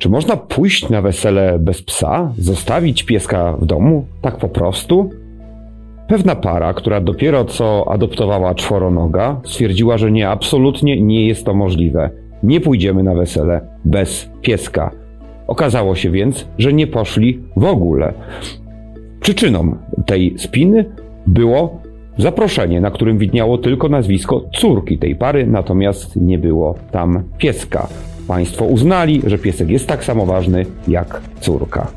Czy można pójść na wesele bez psa? Zostawić pieska w domu? Tak po prostu? Pewna para, która dopiero co adoptowała czworonoga, stwierdziła, że nie, absolutnie nie jest to możliwe. Nie pójdziemy na wesele bez pieska. Okazało się więc, że nie poszli w ogóle. Przyczyną tej spiny było zaproszenie, na którym widniało tylko nazwisko córki tej pary, natomiast nie było tam pieska. Państwo uznali, że piesek jest tak samo ważny jak córka.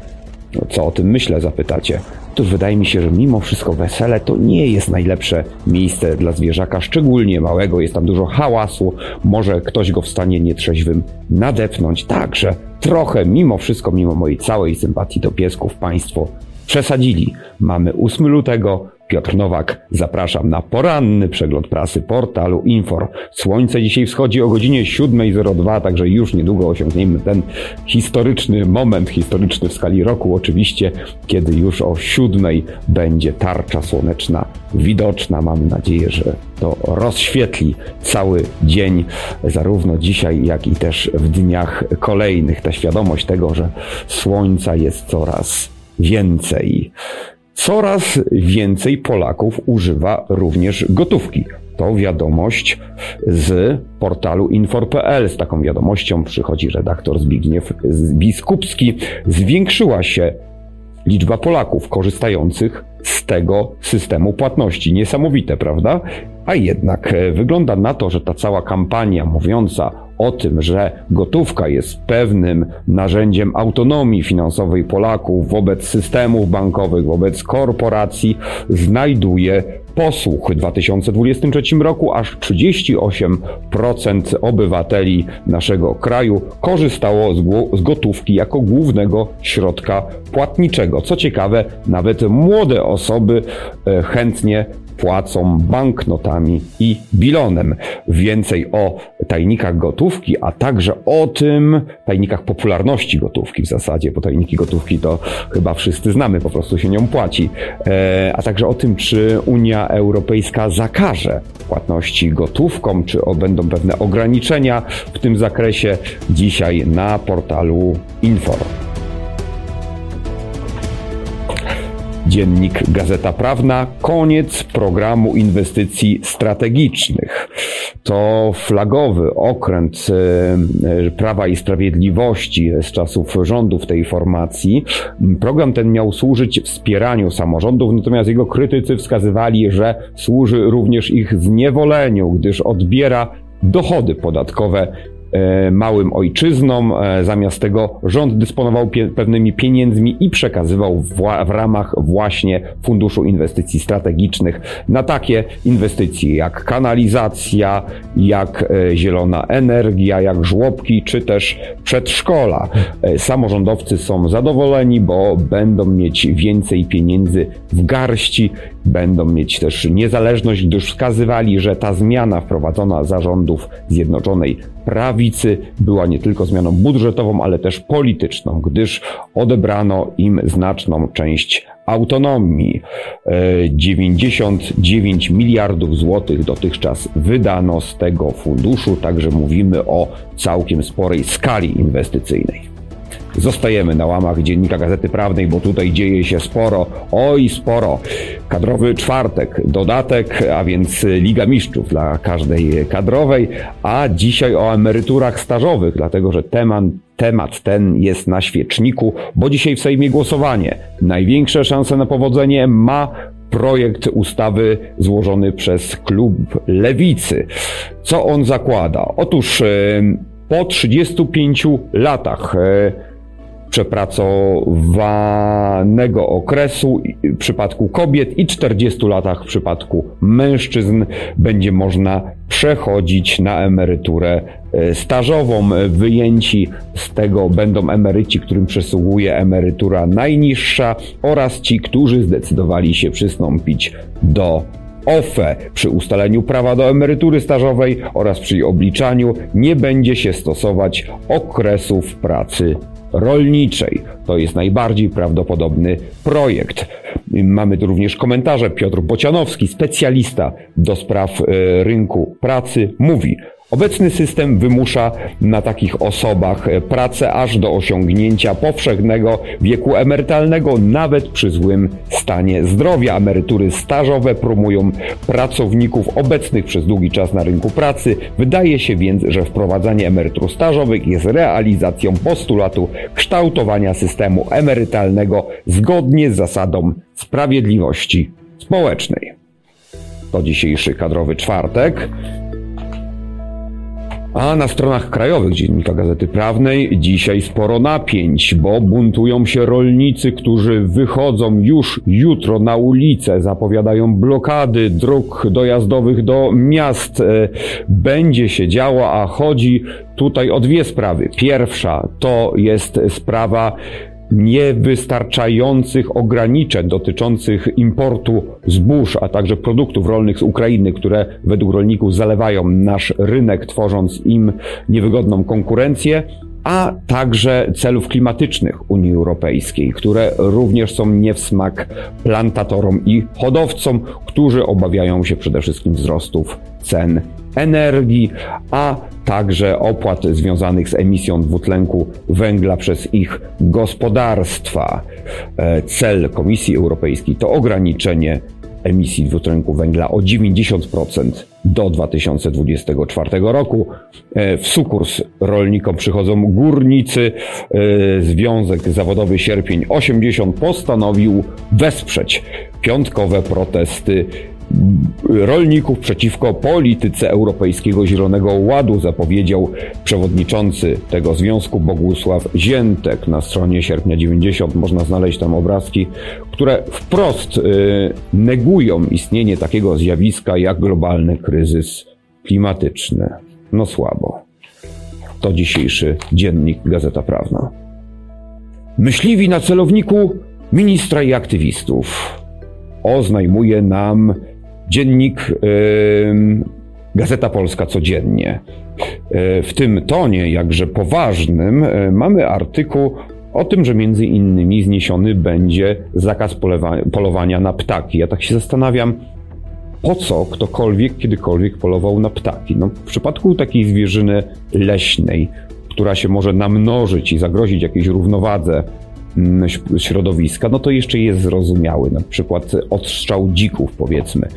No, co o tym myślę, zapytacie? Otóż wydaje mi się, że mimo wszystko wesele to nie jest najlepsze miejsce dla zwierzaka, szczególnie małego. Jest tam dużo hałasu, może ktoś go w stanie nietrzeźwym nadepnąć. Także trochę, mimo wszystko, mimo mojej całej sympatii do piesków, państwo przesadzili. Mamy 8 lutego, Piotr Nowak, zapraszam na poranny przegląd prasy portalu Infor. Słońce dzisiaj wschodzi o godzinie 7.02, także już niedługo osiągniemy ten historyczny moment, historyczny w skali roku oczywiście, kiedy już o 7.00 będzie tarcza słoneczna widoczna. Mam nadzieję, że to rozświetli cały dzień, zarówno dzisiaj, jak i też w dniach kolejnych. Ta świadomość tego, że słońca jest coraz więcej. Coraz więcej Polaków używa również gotówki. To wiadomość z portalu infor.pl. Z taką wiadomością przychodzi redaktor Zbigniew Biskupski. Zwiększyła się liczba Polaków korzystających z tego systemu płatności. Niesamowite, prawda? A jednak e, wygląda na to, że ta cała kampania mówiąca o tym, że gotówka jest pewnym narzędziem autonomii finansowej Polaków wobec systemów bankowych, wobec korporacji, znajduje posłuch. W 2023 roku aż 38% obywateli naszego kraju korzystało z, gotówki jako głównego środka płatniczego. Co ciekawe, nawet młode osoby e, chętnie płacą banknotami i bilonem. Więcej o tajnikach gotówki, a także o tym, tajnikach popularności gotówki w zasadzie, bo tajniki gotówki to chyba wszyscy znamy, po prostu się nią płaci, e, a także o tym, czy Unia Europejska zakaże płatności gotówką, czy będą pewne ograniczenia w tym zakresie dzisiaj na portalu Infor. Dziennik Gazeta Prawna, koniec programu inwestycji strategicznych. To flagowy okręt e, Prawa i Sprawiedliwości z czasów rządów tej formacji. Program ten miał służyć wspieraniu samorządów, natomiast jego krytycy wskazywali, że służy również ich zniewoleniu, gdyż odbiera dochody podatkowe małym ojczyznom. E, zamiast tego rząd dysponował pewnymi pieniędzmi i przekazywał w, w ramach właśnie Funduszu Inwestycji Strategicznych na takie inwestycje jak kanalizacja, jak e, zielona energia, jak żłobki czy też przedszkola. Samorządowcy są zadowoleni, bo będą mieć więcej pieniędzy w garści, będą mieć też niezależność, gdyż wskazywali, że ta zmiana wprowadzona zarządów Zjednoczonej Prawicy była nie tylko zmianą budżetową, ale też polityczną, gdyż odebrano im znaczną część autonomii. 99 e, miliardów złotych dotychczas wydano z tego funduszu, także mówimy o całkiem sporej skali inwestycyjnej. Zostajemy na łamach Dziennika Gazety Prawnej, bo tutaj dzieje się sporo, oj sporo. Kadrowy czwartek, dodatek, a więc Liga Mistrzów dla każdej kadrowej, a dzisiaj o emeryturach stażowych, dlatego że temat, temat ten jest na świeczniku, bo dzisiaj w Sejmie głosowanie. Największe szanse na powodzenie ma projekt ustawy złożony przez klub Lewicy. Co on zakłada? Otóż po 35 latach przepracowanego okresu w przypadku kobiet i 40 latach w przypadku mężczyzn będzie można przechodzić na emeryturę e, stażową. Wyjęci z tego będą emeryci, którym przysługuje emerytura najniższa oraz ci, którzy zdecydowali się przystąpić do OFE przy ustaleniu prawa do emerytury stażowej oraz przy obliczaniu nie będzie się stosować okresów pracy rolniczej. To jest najbardziej prawdopodobny projekt. Mamy tu również komentarze. Piotr Bocianowski, specjalista do spraw e, rynku pracy, mówi: Obecny system wymusza na takich osobach pracę aż do osiągnięcia powszechnego wieku emerytalnego, nawet przy złym stanie zdrowia. Emerytury stażowe promują pracowników obecnych przez długi czas na rynku pracy. Wydaje się więc, że wprowadzanie emerytur stażowych jest realizacją postulatu kształtowania systemu emerytalnego zgodnie z zasadą sprawiedliwości społecznej. To dzisiejszy kadrowy czwartek. A na stronach krajowych Dziennika Gazety Prawnej dzisiaj sporo napięć, bo buntują się rolnicy, którzy wychodzą już jutro na ulicę, zapowiadają blokady dróg dojazdowych do miast. E, będzie się działo, a chodzi tutaj o dwie sprawy. Pierwsza to jest sprawa niewystarczających ograniczeń dotyczących importu zbóż, a także produktów rolnych z Ukrainy, które według rolników zalewają nasz rynek, tworząc im niewygodną konkurencję, a także celów klimatycznych Unii Europejskiej, które również są nie w smak plantatorom i hodowcom, którzy obawiają się przede wszystkim wzrostów cen energii, a także opłat związanych z emisją dwutlenku węgla przez ich gospodarstwa. E, cel Komisji Europejskiej to ograniczenie emisji dwutlenku węgla o 90% do 2024 roku. E, w sukurs rolnikom przychodzą górnicy. E, Związek Zawodowy Sierpień 80 postanowił wesprzeć piątkowe protesty rolników przeciwko polityce Europejskiego Zielonego Ładu, zapowiedział przewodniczący tego związku Bogusław Ziętek. Na stronie sierpnia 90 można znaleźć tam obrazki, które wprost y, negują istnienie takiego zjawiska jak globalny kryzys klimatyczny. No słabo. To dzisiejszy dziennik Gazeta Prawna. Myśliwi na celowniku ministra i aktywistów oznajmuje nam dziennik Gazeta Polska codziennie. E, w tym tonie, jakże poważnym, e, mamy artykuł o tym, że między innymi zniesiony będzie zakaz polowania na ptaki. Ja tak się zastanawiam, po co ktokolwiek kiedykolwiek polował na ptaki? No, w przypadku takiej zwierzyny leśnej, która się może namnożyć i zagrozić jakiejś równowadze środowiska, no to jeszcze jest zrozumiały, na przykład odstrzał dzików powiedzmy.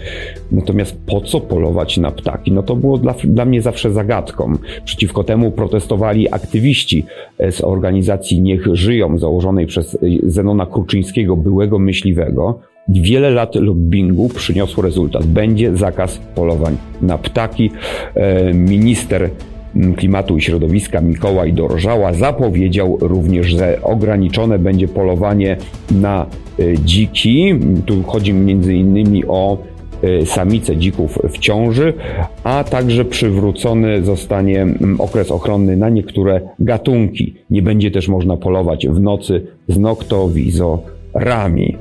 Natomiast po co polować na ptaki? No to było dla, dla mnie zawsze zagadką. Przeciwko temu protestowali aktywiści z organizacji Niech Żyją, założonej przez Zenona Kruczyńskiego, byłego myśliwego. Wiele lat lobbingu przyniosło rezultat. Będzie zakaz polowań na ptaki. E, minister Klimatu i Środowiska Mikołaj Dorżała zapowiedział również, że ograniczone będzie polowanie na e, dziki. Tu chodzi innymi o e, samice dzików w ciąży, a także przywrócony zostanie okres ochronny na niektóre gatunki. Nie będzie też można polować w nocy z noktowizorami.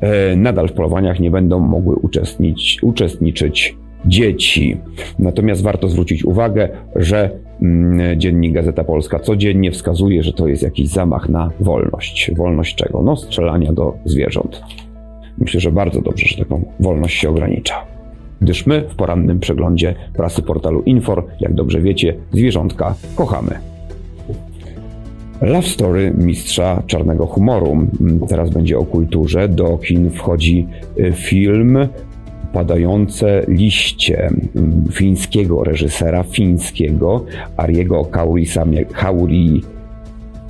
E, nadal w polowaniach nie będą mogły uczestniczyć dzieci. Natomiast warto zwrócić uwagę, że mm, dziennik Gazeta Polska codziennie wskazuje, że to jest jakiś zamach na wolność. Wolność czego? No, strzelania do zwierząt. Myślę, że bardzo dobrze, że taką wolność się ogranicza. Gdyż my w porannym przeglądzie prasy portalu Infor, jak dobrze wiecie, zwierzątka kochamy. Love Story mistrza czarnego humoru. Teraz będzie o kulturze. Do kin wchodzi y, film padające liście mm, fińskiego reżysera fińskiego Ariego Kauri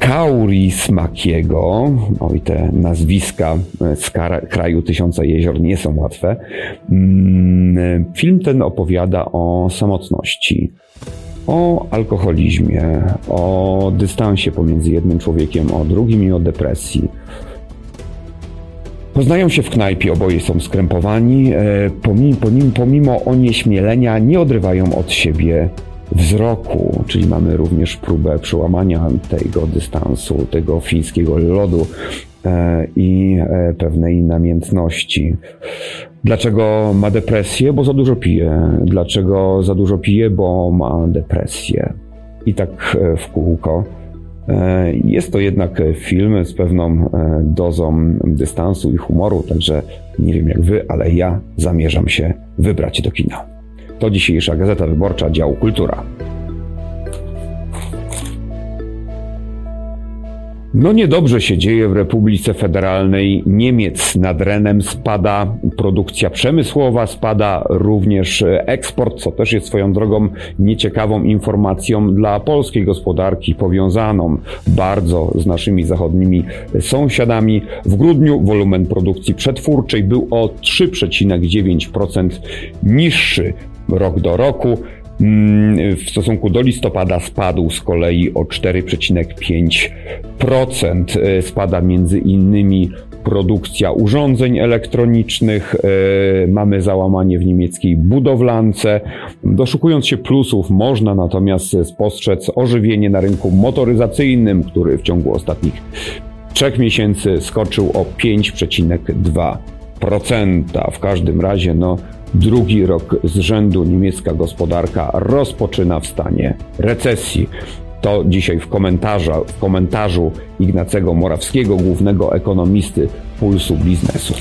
Kaurismakiego, oj te nazwiska z kraju Tysiąca Jezior nie są łatwe. Mm, film ten opowiada o samotności, o alkoholizmie, o dystansie pomiędzy jednym człowiekiem a drugim i o depresji. Poznają się w knajpie, oboje są skrępowani. E, pomimo, pomimo, onieśmielenia nie odrywają od siebie wzroku, czyli mamy również próbę przełamania tego dystansu, tego fińskiego lodu e, i e, pewnej namiętności. Dlaczego ma depresję? Bo za dużo pije. Dlaczego za dużo pije? Bo ma depresję. I tak w kółko. E, jest to jednak film z pewną e, dozą dystansu i humoru, także nie wiem jak wy, ale ja zamierzam się wybrać do kina. To dzisiejsza Gazeta Wyborcza, dział Kultura. No niedobrze się dzieje w Republice Federalnej Niemiec. Nad Renem spada produkcja przemysłowa, spada również eksport, co też jest swoją drogą nieciekawą informacją dla polskiej gospodarki powiązaną bardzo z naszymi zachodnimi sąsiadami. W grudniu wolumen produkcji przetwórczej był o 3,9% niższy rok do roku. Mm, w stosunku do listopada spadł z kolei o 4,5%. E, spada między innymi produkcja urządzeń elektronicznych, e, mamy załamanie w niemieckiej budowlance. Doszukując się plusów, można natomiast spostrzec ożywienie na rynku motoryzacyjnym, który w ciągu ostatnich trzech miesięcy skoczył o 5,2%. W każdym razie, no, Drugi rok z rzędu niemiecka gospodarka rozpoczyna w stanie recesji. To dzisiaj w, w komentarzu Ignacego Morawskiego, głównego ekonomisty Pulsu Biznesu.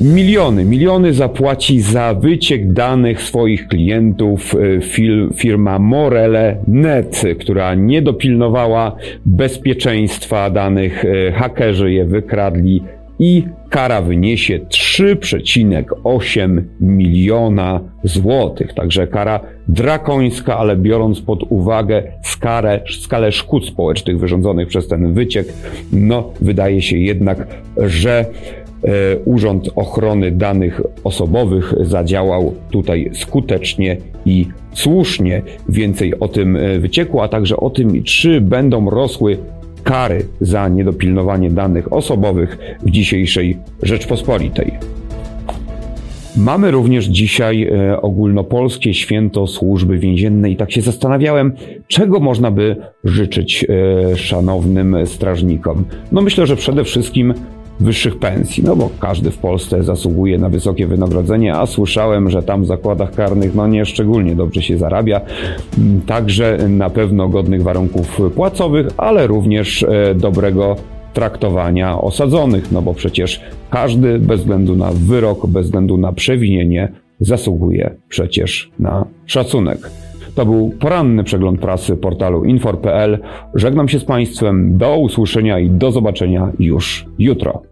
Miliony, miliony zapłaci za wyciek danych swoich klientów e, firma Morele Net, która nie dopilnowała bezpieczeństwa danych. E, hakerzy je wykradli i kara wyniesie 3,8 miliona złotych. Także kara drakońska, ale biorąc pod uwagę skalę, skalę szkód społecznych wyrządzonych przez ten wyciek, no wydaje się jednak, że e, Urząd Ochrony Danych Osobowych zadziałał tutaj skutecznie i słusznie. Więcej o tym e, wycieku, a także o tym, czy będą rosły kary za niedopilnowanie danych osobowych w dzisiejszej Rzeczpospolitej. Mamy również dzisiaj e, ogólnopolskie święto służby więziennej. Tak się zastanawiałem, czego można by życzyć e, szanownym strażnikom. No myślę, że przede wszystkim wyższych pensji, no bo każdy w Polsce zasługuje na wysokie wynagrodzenie, a słyszałem, że tam w zakładach karnych no nie szczególnie dobrze się zarabia. Także na pewno godnych warunków płacowych, ale również e, dobrego traktowania osadzonych, no bo przecież każdy bez względu na wyrok, bez względu na przewinienie zasługuje przecież na szacunek. To był poranny przegląd prasy portalu infor.pl. Żegnam się z Państwem. Do usłyszenia i do zobaczenia już jutro.